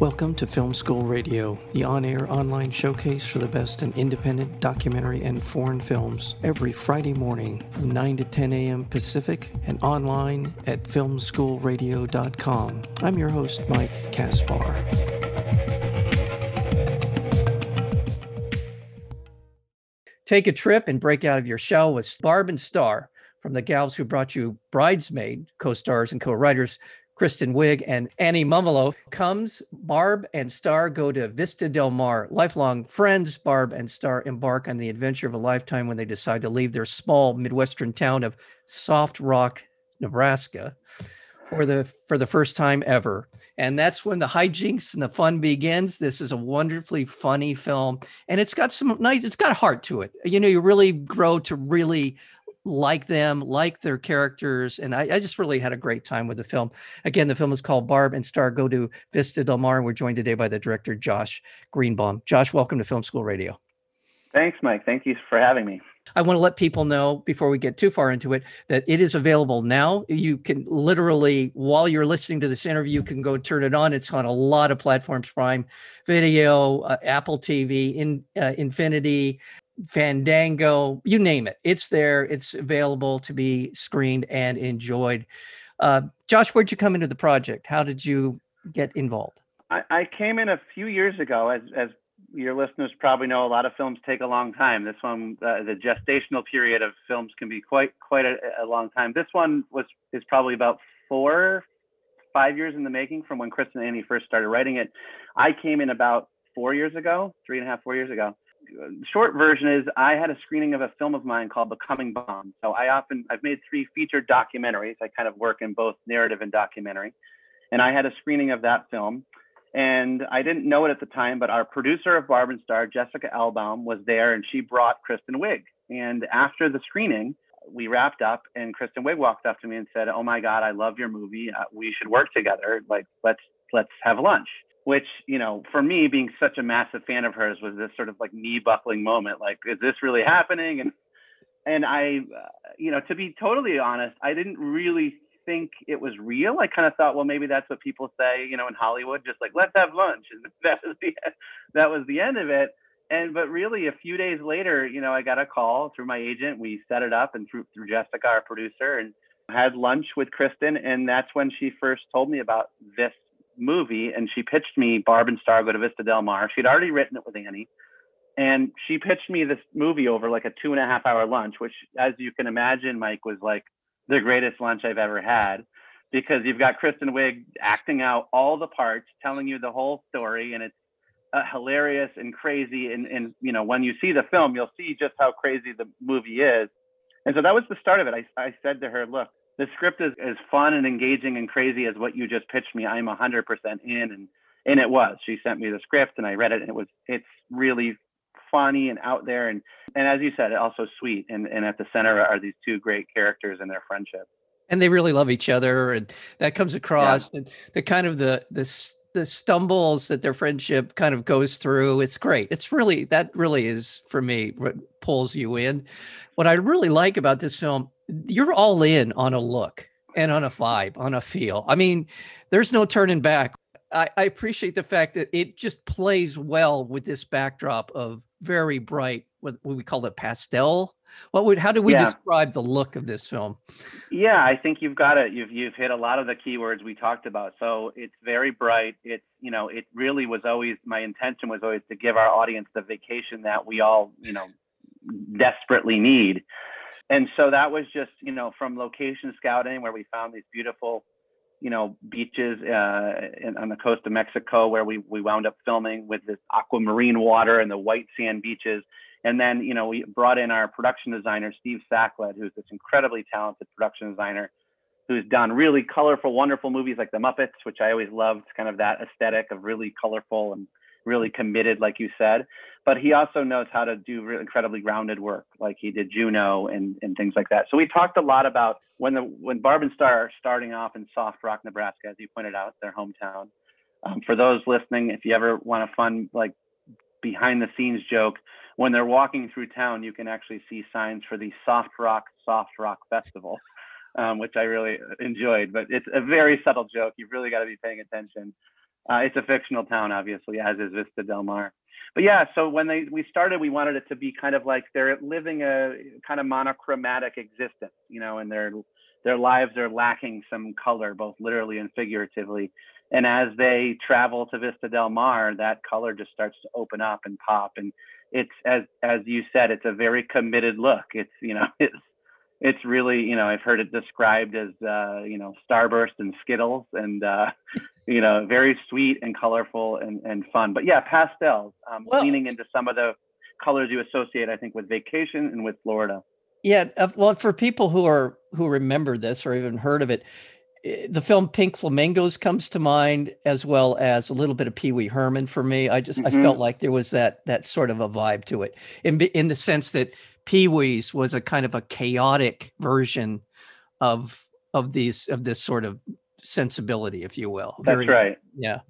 Welcome to Film School Radio, the on air online showcase for the best in independent documentary and foreign films, every Friday morning from 9 to 10 a.m. Pacific and online at filmschoolradio.com. I'm your host, Mike Kaspar. Take a trip and break out of your shell with Barb and Star from the gals who brought you Bridesmaid, co stars and co writers Kristen Wiig and Annie Mumolo. Comes Barb and Star go to Vista Del Mar. Lifelong friends, Barb and Star embark on the adventure of a lifetime when they decide to leave their small Midwestern town of Soft Rock, Nebraska for the for the first time ever. And that's when the hijinks and the fun begins. This is a wonderfully funny film and it's got some nice it's got heart to it. You know, you really grow to really like them, like their characters. And I, I, just really had a great time with the film. Again, the film is called Barb and Star Go to Vista Del Mar. And we're joined today by the director, Josh Greenbaum. Josh, welcome to Film School Radio. Thanks, Mike. Thank you for having me. I want to let people know before we get too far into it that it is available now. You can literally, while you're listening to this interview, you can go turn it on. It's on a lot of platforms: Prime Video, uh, Apple TV, in uh, Infinity, Fandango, you name it. It's there. It's available to be screened and enjoyed. Uh, Josh, where'd you come into the project? How did you get involved? I, I came in a few years ago. As, as your listeners probably know, a lot of films take a long time. This one, uh, the gestational period of films can be quite quite a, a long time. This one was is probably about four, five years in the making from when Chris and Annie first started writing it. I came in about four years ago, three and a half, four years ago short version is I had a screening of a film of mine called Becoming Bond. So I often I've made three feature documentaries. I kind of work in both narrative and documentary, and I had a screening of that film. And I didn't know it at the time, but our producer of Barb and Star, Jessica Elbaum, was there, and she brought Kristen Wiig. And after the screening, we wrapped up, and Kristen Wiig walked up to me and said, "Oh my God, I love your movie. Uh, we should work together. Like let's let's have lunch." Which you know for me being such a massive fan of hers was this sort of like knee buckling moment like is this really happening? And and i uh, you know to be totally honest i didn't really think it was real. I kind of thought well maybe that's what people say you know in hollywood just like let's have lunch. And that was the that was the end of it. And but really a few days later you know i got a call through my agent. We set it up and through through jessica our producer and had lunch with kristen and that's when she first told me about this movie and she pitched me Barb and Star Go to Vista Del Mar. She'd already written it with Annie. And she pitched me this movie over like a two and a half hour lunch, which, as you can imagine, Mike, was like the greatest lunch I've ever had because you've got Kristen Wiig acting out all the parts, telling you the whole story, and it's uh, hilarious and crazy. And, and, you know, when you see the film, you'll see just how crazy the movie is. And so that was the start of it. I, I said to her, look, the script is as fun and engaging and crazy as what you just pitched me. I'm 100% in, and and it was. She sent me the script, and I read it, and it was it's really funny and out there, and and as you said, also sweet. And and at the center are these two great characters and their friendship. And they really love each other, and that comes across. Yeah. And the kind of the the the stumbles that their friendship kind of goes through. It's great. It's really that really is for me what pulls you in. What I really like about this film you're all in on a look and on a vibe, on a feel. I mean, there's no turning back. I, I, appreciate the fact that it just plays well with this backdrop of very bright, what, what we call it pastel. What would how do we yeah. describe the look of this film? Yeah, I think you've got it. You've you've hit a lot of the keywords we talked about. So it's very bright. It's you know, it really was always my intention was always to give our audience the vacation that we all, you know, desperately need and so that was just you know from location scouting where we found these beautiful you know beaches uh, in, on the coast of mexico where we, we wound up filming with this aquamarine water and the white sand beaches. And then you know we brought in our production designer steve Saklad who's this incredibly talented production designer who's done really colorful wonderful movies like the muppets which i always loved kind of that aesthetic of really colorful and really committed, like you said. But he also knows how to do really incredibly grounded work, like he did Juno and, and things like that. So we talked a lot about when the when Barb and Star are starting off in Soft Rock, Nebraska, as you pointed out, their hometown. Um, for those listening, if you ever want a fun like behind the scenes joke, when they're walking through town, you can actually see signs for the Soft Rock Soft Rock Festival. Um, which I really enjoyed, but it's a very subtle joke. You've really got to be paying attention. Uh, it's a fictional town, obviously, as is Vista Del Mar. But yeah, so when they we started, we wanted it to be kind of like they're living a kind of monochromatic existence, you know, and their their lives are lacking some color, both literally and figuratively. And as they travel to Vista Del Mar, that color just starts to open up and pop. And it's as as you said, it's a very committed look. It's you know it's it's really you know I've heard it described as uh, you know Starburst and Skittles and uh, you know very sweet and colorful and and fun. But yeah, pastels, um, well, leaning into some of the colors you associate, I think, with vacation and with Florida. Yeah, well, for people who are who remember this or even heard of it, Eh, the film Pink Flamingos comes to mind, as well as a little bit of Pee Wee Herman for me. I just mm-hmm. I felt like there was that that sort of a vibe to it, in in the sense that Pee Wee's was a kind of a chaotic version of of these of this sort of sensibility, if you will. That's Very, right. Yeah.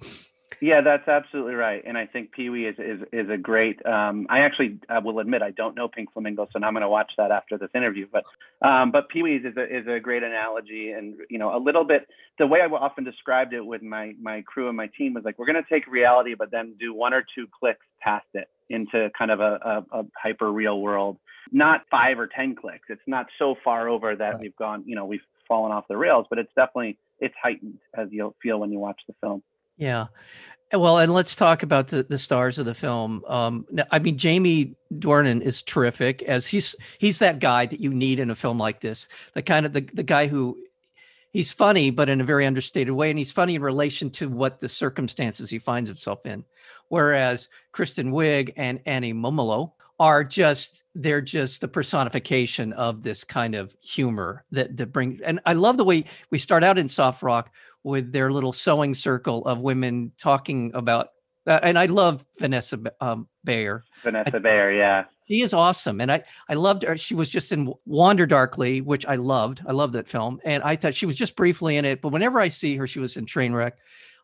Yeah, that's absolutely right. And I think Pee Wee is, is, is a great, um, I actually I will admit I don't know Pink Flamingo, so now I'm going to watch that after this interview. But um, but Pee Wee's is a, is a great analogy. And, you know, a little bit, the way I often described it with my, my crew and my team was like, we're going to take reality, but then do one or two clicks past it into kind of a, a, a hyper real world, not five or 10 clicks. It's not so far over that right. we've gone, you know, we've fallen off the rails, but it's definitely, it's heightened as you'll feel when you watch the film. Yeah. Well, and let's talk about the, the stars of the film. Um, I mean, Jamie Dornan is terrific as he's he's that guy that you need in a film like this. The kind of the, the guy who he's funny, but in a very understated way, and he's funny in relation to what the circumstances he finds himself in. Whereas Kristen Wiig and Annie Mumolo are just they're just the personification of this kind of humor that that brings. And I love the way we start out in Soft Rock with their little sewing circle of women talking about uh, and I love Vanessa um, Bayer. Vanessa I, Bayer, yeah. She is awesome. And I, I loved her. She was just in Wander Darkly, which I loved. I love that film. And I thought she was just briefly in it. But whenever I see her, she was in Trainwreck.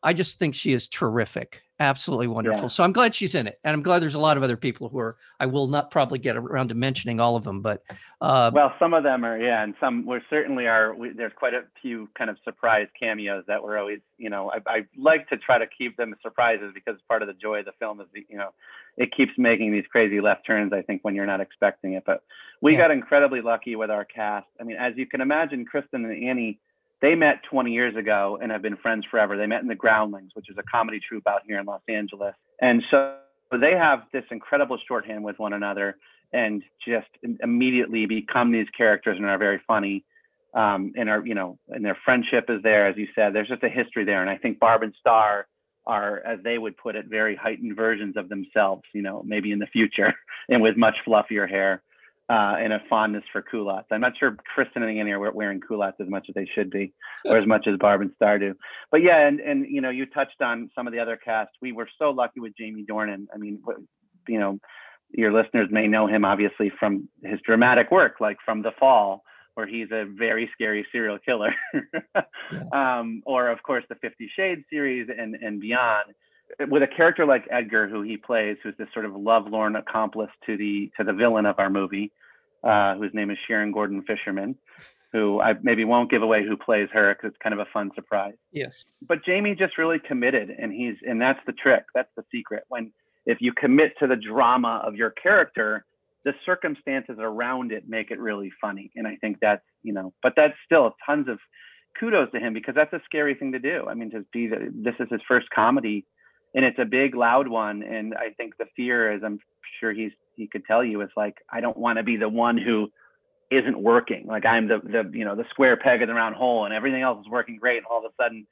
I just think she is terrific absolutely wonderful. Yeah. So I'm glad she's in it, and I'm glad there's a lot of other people who are. I will not probably get around to mentioning all of them, but uh, well, some of them are, yeah, and some we certainly are. We, there's quite a few kind of surprise cameos that we're always, you know, I, I like to try to keep them surprises because part of the joy of the film is, the, you know, it keeps making these crazy left turns. I think when you're not expecting it, but we yeah. got incredibly lucky with our cast. I mean, as you can imagine, Kristen and Annie they met 20 years ago and have been friends forever. They met in the Groundlings, which is a comedy troupe out here in Los Angeles. And so they have this incredible shorthand with one another and just immediately become these characters and are very funny. Um, and are, you know, and their friendship is there, as you said, there's just a history there. And I think Barb and Star are, as they would put it, very heightened versions of themselves, you know, maybe in the future and with much fluffier hair uh, and a fondness for culottes. I'm not sure Kristen and Annie are wearing culottes as much as they should be, or as much as Barb and Star do. But yeah, and and you know, you touched on some of the other cast. We were so lucky with Jamie Dornan. I mean, you know, your listeners may know him obviously from his dramatic work, like from The Fall, where he's a very scary serial killer, um, or of course the Fifty Shades series and and beyond with a character like Edgar, who he plays, who's this sort of lovelorn accomplice to the to the villain of our movie, uh, whose name is Sharon Gordon Fisherman, who I maybe won't give away who plays her because it's kind of a fun surprise. Yes. But Jamie just really committed, and he's and that's the trick. That's the secret. When if you commit to the drama of your character, the circumstances around it make it really funny. And I think that's you know, but that's still tons of kudos to him because that's a scary thing to do. I mean, to be the, this is his first comedy and it's a big loud one and i think the fear is i'm sure he's he could tell you is like i don't want to be the one who isn't working. Like i'm the the you know the square peg in the round hole and everything else is working great and all of a sudden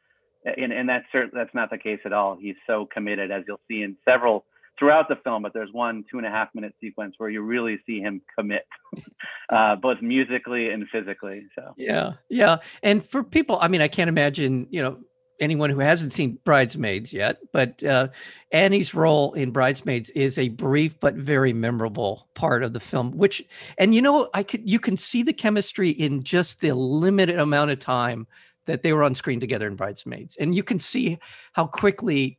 and, and that's certain that's not the case at all. He's so committed as you'll see in several throughout the film but there's one two and a half minute sequence where you really see him commit uh, both musically and physically so. Yeah yeah and for people i mean i can't imagine you know anyone who hasn't seen Bridesmaids yet, but uh, Annie's role in Bridesmaids is a brief but very memorable part of the film. Which, and you know, I could you can see the chemistry in just the limited amount of time that they were on screen together in Bridesmaids, and you can see how quickly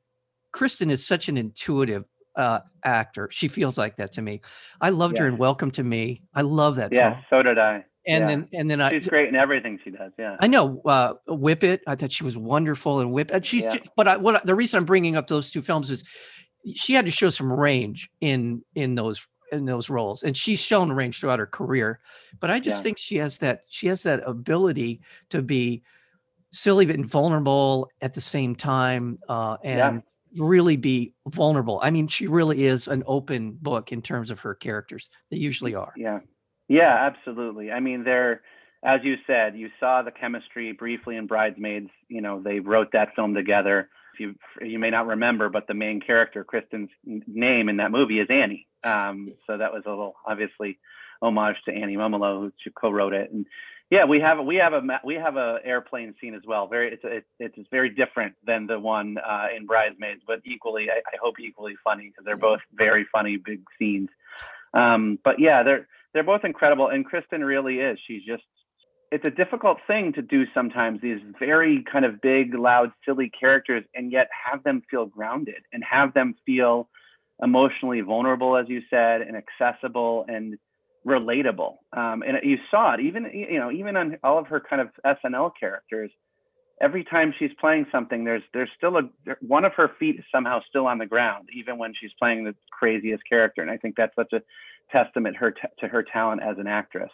Kristen is such an intuitive uh, actor. She feels like that to me. I loved yeah. her in Welcome to Me. I love that. Yeah, film. so did I. And yeah. then and then I she's great in everything she does. Yeah. I know uh, Whip It. I thought she was wonderful in Whip. And she's Yeah. ju- but I, what the reason I'm bringing up those two films is she had to show some range in in those in those roles, and she's shown range throughout her career. But I just Yeah. think she has that she has that ability to be silly and vulnerable at the same time, uh, and really be vulnerable. I mean, she really is an open book in terms of her characters. They usually are. Yeah. Yeah, absolutely. I mean, they're, as you said, you saw the chemistry briefly in Bridesmaids. You know, they wrote that film together. If you you may not remember, but the main character, Kristen's name in that movie is Annie. Um, so that was a little obviously homage to Annie Mumolo, who co-wrote it. And yeah, we have we have a we have a airplane scene as well. Very it's it's, it's very different than the one uh, in Bridesmaids, but equally I, I hope equally funny because they're both very funny big scenes. Um, but yeah, they're they're both incredible, and Kristen really is. She's just it's a difficult thing to do sometimes. These very kind of big, loud, silly characters, and yet have them feel grounded and have them feel emotionally vulnerable, as you said, and accessible and relatable. Um, and you saw it even you know even on all of her kind of SNL characters. Every time she's playing something, there's there's still a one of her feet is somehow still on the ground, even when she's playing the craziest character. And I think that's such a testament her t- to her talent as an actress.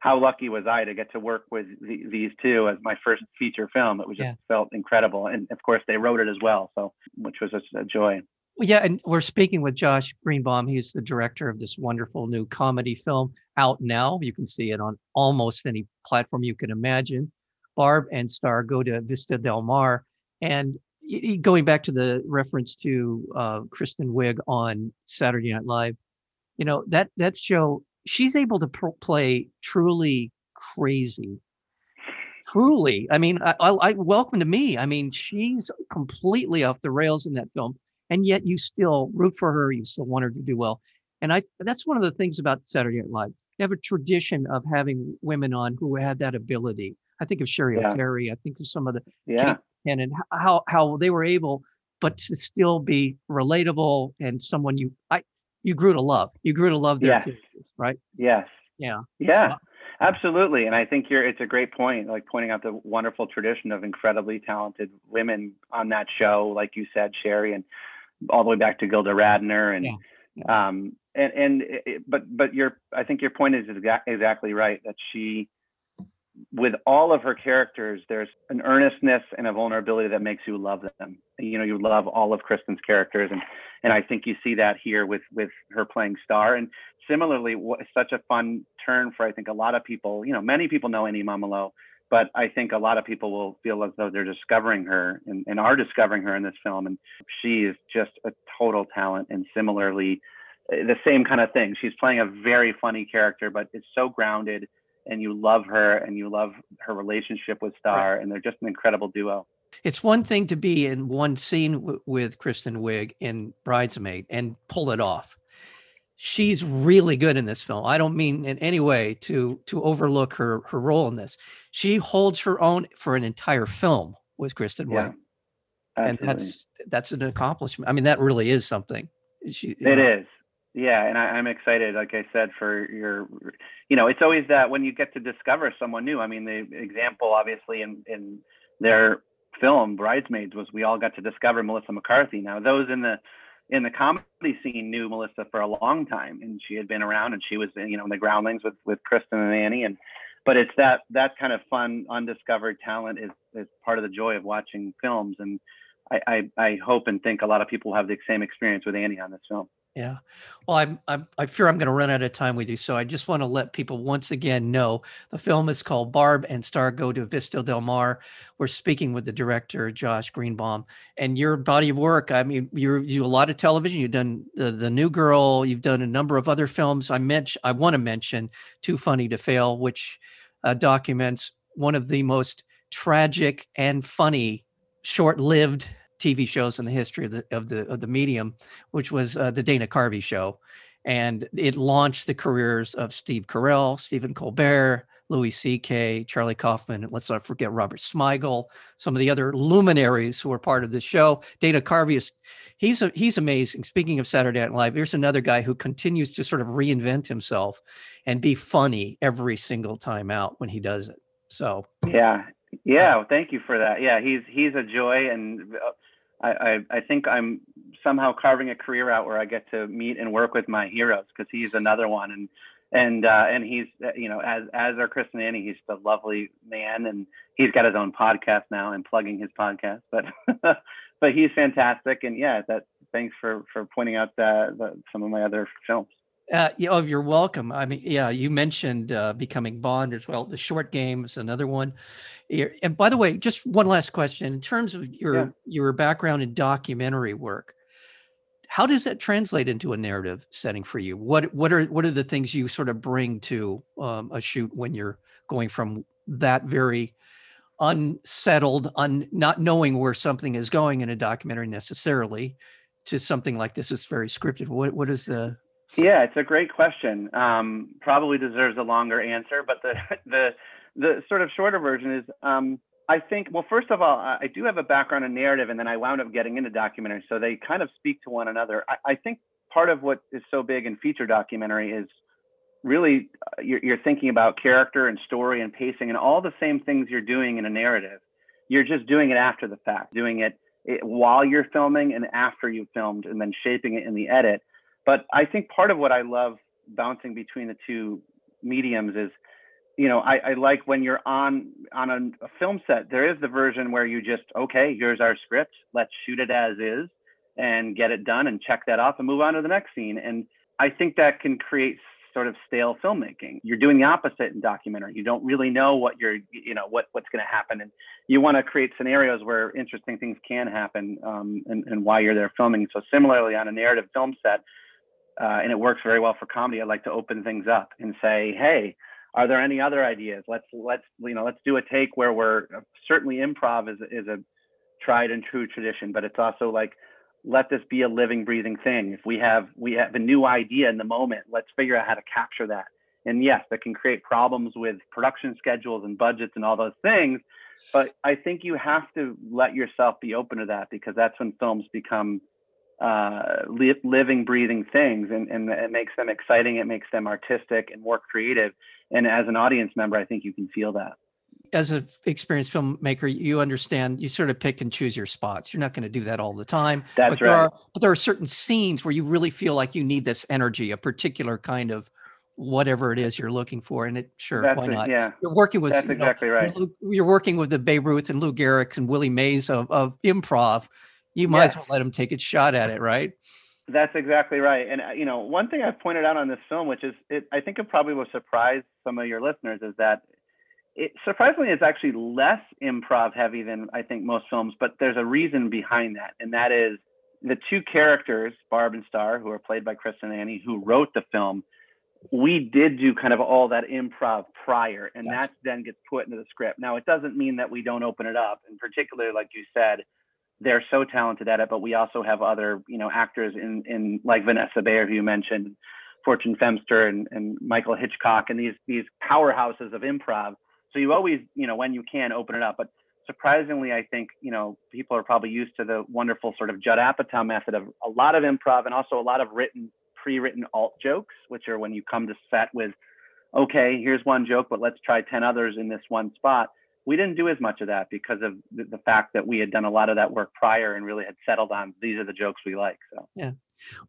How lucky was I to get to work with the, these two as my first feature film? It was just Yeah. felt incredible, and of course they wrote it as well, so which was just a joy. Yeah, and we're speaking with Josh Greenbaum. He's the director of this wonderful new comedy film out now. You can see it on almost any platform you can imagine. Barb and Star go to Vista Del Mar, and going back to the reference to uh, Kristen Wiig on Saturday Night Live, you know that that show she's able to pr- play truly crazy truly i mean I, I, I welcome to me i mean she's completely off the rails in that film and yet you still root for her you still want her to do well and i that's one of the things about saturday night live they have a tradition of having women on who had that ability i think of Cheri Yeah. Oteri. i think of some of the Yeah, and and how how they were able but to still be relatable and someone you i you grew to love you grew to love their Yes. characters right yes, yeah yeah. Absolutely. And I think you're it's a great point, like pointing out the wonderful tradition of incredibly talented women on that show, like you said, Cheri, and all the way back to Gilda Radner and Yeah, um and and it, it- but but your I think your point is exa- exactly right that she with all of her characters there's an earnestness and a vulnerability that makes you love them. You know you love all of kristen's characters and and i think you see that here with with her playing star. And similarly what such a fun turn for i think a lot of people you know many people know annie Mumolo but i think a lot of people will feel as though they're discovering her and, and are discovering her in this film. And she is just a total talent. And similarly uh, the same kind of thing. She's playing a very funny character but it's so grounded and you love her and you love her relationship with star and they're just an incredible duo It's one thing to be in one scene w- with Kristen Wiig in Bridesmaid and pull it off. She's really good in this film. I don't mean in any way to to overlook her her role in this. She holds her own for an entire film with Kristen yeah Wiig, and that's that's an accomplishment. I mean, that really is something. She, It know, is. Yeah, and I, I'm excited, like I said, for your you know, it's always that when you get to discover someone new. I mean, the example obviously in in their film Bridesmaids was we all got to discover Melissa McCarthy. Now those in the in the comedy scene knew Melissa for a long time and she had been around and she was you know in the groundlings with with Kristen and Annie and but it's that that kind of fun undiscovered talent is is part of the joy of watching films and I, I, I hope and think a lot of people have the same experience with Annie on this film. Yeah. Well, I'm, I'm I fear I'm going to run out of time with you, so I just want to let people once again know the film is called Barb and Star Go to Vista Del Mar. We're speaking with the director Josh Greenbaum, and your body of work. I mean, you you do a lot of television. You've done the, the New Girl. You've done a number of other films. I mention I want to mention Too Funny to Fail, which uh, documents one of the most tragic and funny short-lived TV shows in the history of the of the of the medium, which was uh, the Dana Carvey show, and it launched the careers of Steve Carell, Stephen Colbert, Louis C.K., Charlie Kaufman, and let's not forget Robert Smigel, some of the other luminaries who were part of the show. Dana Carvey is he's a, he's amazing. Speaking of Saturday Night Live, here's another guy who continues to sort of reinvent himself and be funny every single time out when he does it. So yeah, yeah. Well, thank you for that. Yeah, he's he's a joy, and uh, I I, think I'm somehow carving a career out where I get to meet and work with my heroes because he's another one, and and uh, and he's uh, you know as as our Chris and Annie, he's a lovely man, and he's got his own podcast now and plugging his podcast, but but he's fantastic, and yeah, that thanks for for pointing out the, the some of my other films. Uh, yeah, oh, you're welcome. I mean, yeah, you mentioned uh, becoming Bond as well. The short game is another one. And by the way, just one last question: in terms of your yeah. your background in documentary work, how does that translate into a narrative setting for you? What what are what are the things you sort of bring to um, a shoot when you're going from that very unsettled, un, not knowing where something is going in a documentary necessarily, to something like this is very scripted? What what is the yeah, it's a great question. Um, probably deserves a longer answer, but the the the sort of shorter version is um, I think well, first of all, I do have a background in narrative, and then I wound up getting into documentary, so they kind of speak to one another. I, I think part of what is so big in feature documentary is really uh, you're, you're thinking about character and story and pacing and all the same things you're doing in a narrative. You're just doing it after the fact, doing it, it while you're filming and after you've filmed, and then shaping it in the edit but I think part of what I love bouncing between the two mediums is, you know, I, I like when you're on on a, a film set. There is the version where you just okay, here's our script, let's shoot it as is, and get it done, and check that off, and move on to the next scene. And I think that can create sort of stale filmmaking. You're doing the opposite in documentary. You don't really know what you're, you know, what what's going to happen, and you want to create scenarios where interesting things can happen, um, and, and why you're there filming. So similarly, on a narrative film set, uh, and it works very well for comedy. I like to open things up and say, "Hey, are there any other ideas? Let's let's you know let's do a take where we're uh, certainly improv is is a tried and true tradition, but it's also like let this be a living, breathing thing. If we have we have a new idea in the moment, let's figure out how to capture that. And yes, that can create problems with production schedules and budgets and all those things. But I think you have to let yourself be open to that because that's when films become uh, li- living, breathing things, and, and it makes them exciting. It makes them artistic and more creative. And as an audience member, I think you can feel that. As an experienced filmmaker, you understand you sort of pick and choose your spots. You're not going to do that all the time. That's but right. There are, but there are certain scenes where you really feel like you need this energy, a particular kind of whatever it is you're looking for. And it sure, That's why it, not? Yeah, you're working with that's exactly know, right. You're working with the Babe Ruth and Lou Gehrig's and Willie Mays of, of improv you might as well let him take a shot at it, right? That's exactly right. And uh, you know, one thing I've pointed out on this film, which is it, I think it probably will surprise some of your listeners, is that it surprisingly is actually less improv heavy than I think most films. But there's a reason behind that, and that is the two characters, Barb and Star, who are played by Chris and Annie, who wrote the film. We did do kind of all that improv prior, and that then gets put into the script. Now, it doesn't mean that we don't open it up, and particularly, like you said, they're so talented at it. But we also have other, you know, actors in in like Vanessa Bayer, who you mentioned, Fortune Feimster and, and Michael Hitchcock, and these these powerhouses of improv. So you always, you know, when you can, open it up. But surprisingly, I think you know people are probably used to the wonderful sort of Judd Apatow method of a lot of improv and also a lot of written, pre-written alt jokes, which are when you come to set with, okay, here's one joke, but let's try ten others in this one spot we didn't do as much of that because of the, fact that we had done a lot of that work prior and really had settled on these are the jokes we like. So yeah.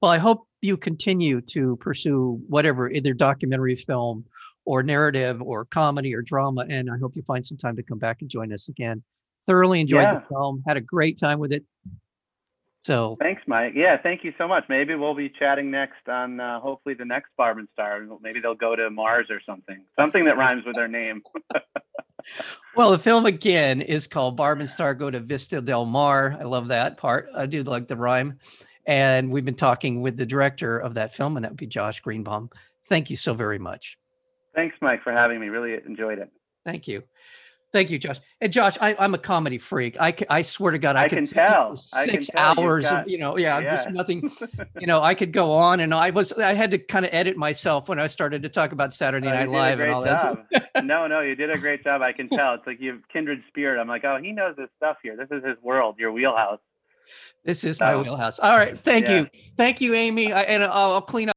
Well, I hope you continue to pursue whatever either documentary film or narrative or comedy or drama. And I hope you find some time to come back and join us again. Thoroughly enjoyed yeah. the film, had a great time with it. So thanks, Mike. Yeah, thank you so much. Maybe we'll be chatting next on uh, hopefully the next Barb and Star. Maybe they'll go to Mars or something, something that rhymes with their name. well, the film again is called Barb and Star Go to Vista Del Mar. I love that part. I do like the rhyme. And we've been talking with the director of that film, and that would be Josh Greenbaum. Thank you so very much. Thanks, Mike, for having me. Really enjoyed it. Thank you. Thank you, Josh. And Josh, I, I'm a comedy freak. I, I swear to God, I, I could can tell. I can six tell hours got- of, you know, yeah, just nothing, you know, I could go on and I was, I had to kind of edit myself when I started to talk about Saturday Oh, Night Live and all that. job. no, no, you did a great job. I can tell. It's like you have kindred spirit. I'm like, oh, he knows this stuff here. This is his world, your wheelhouse. This is my wheelhouse. All right. Thank yeah. you. Thank you, Amy. I, and I'll, I'll clean up.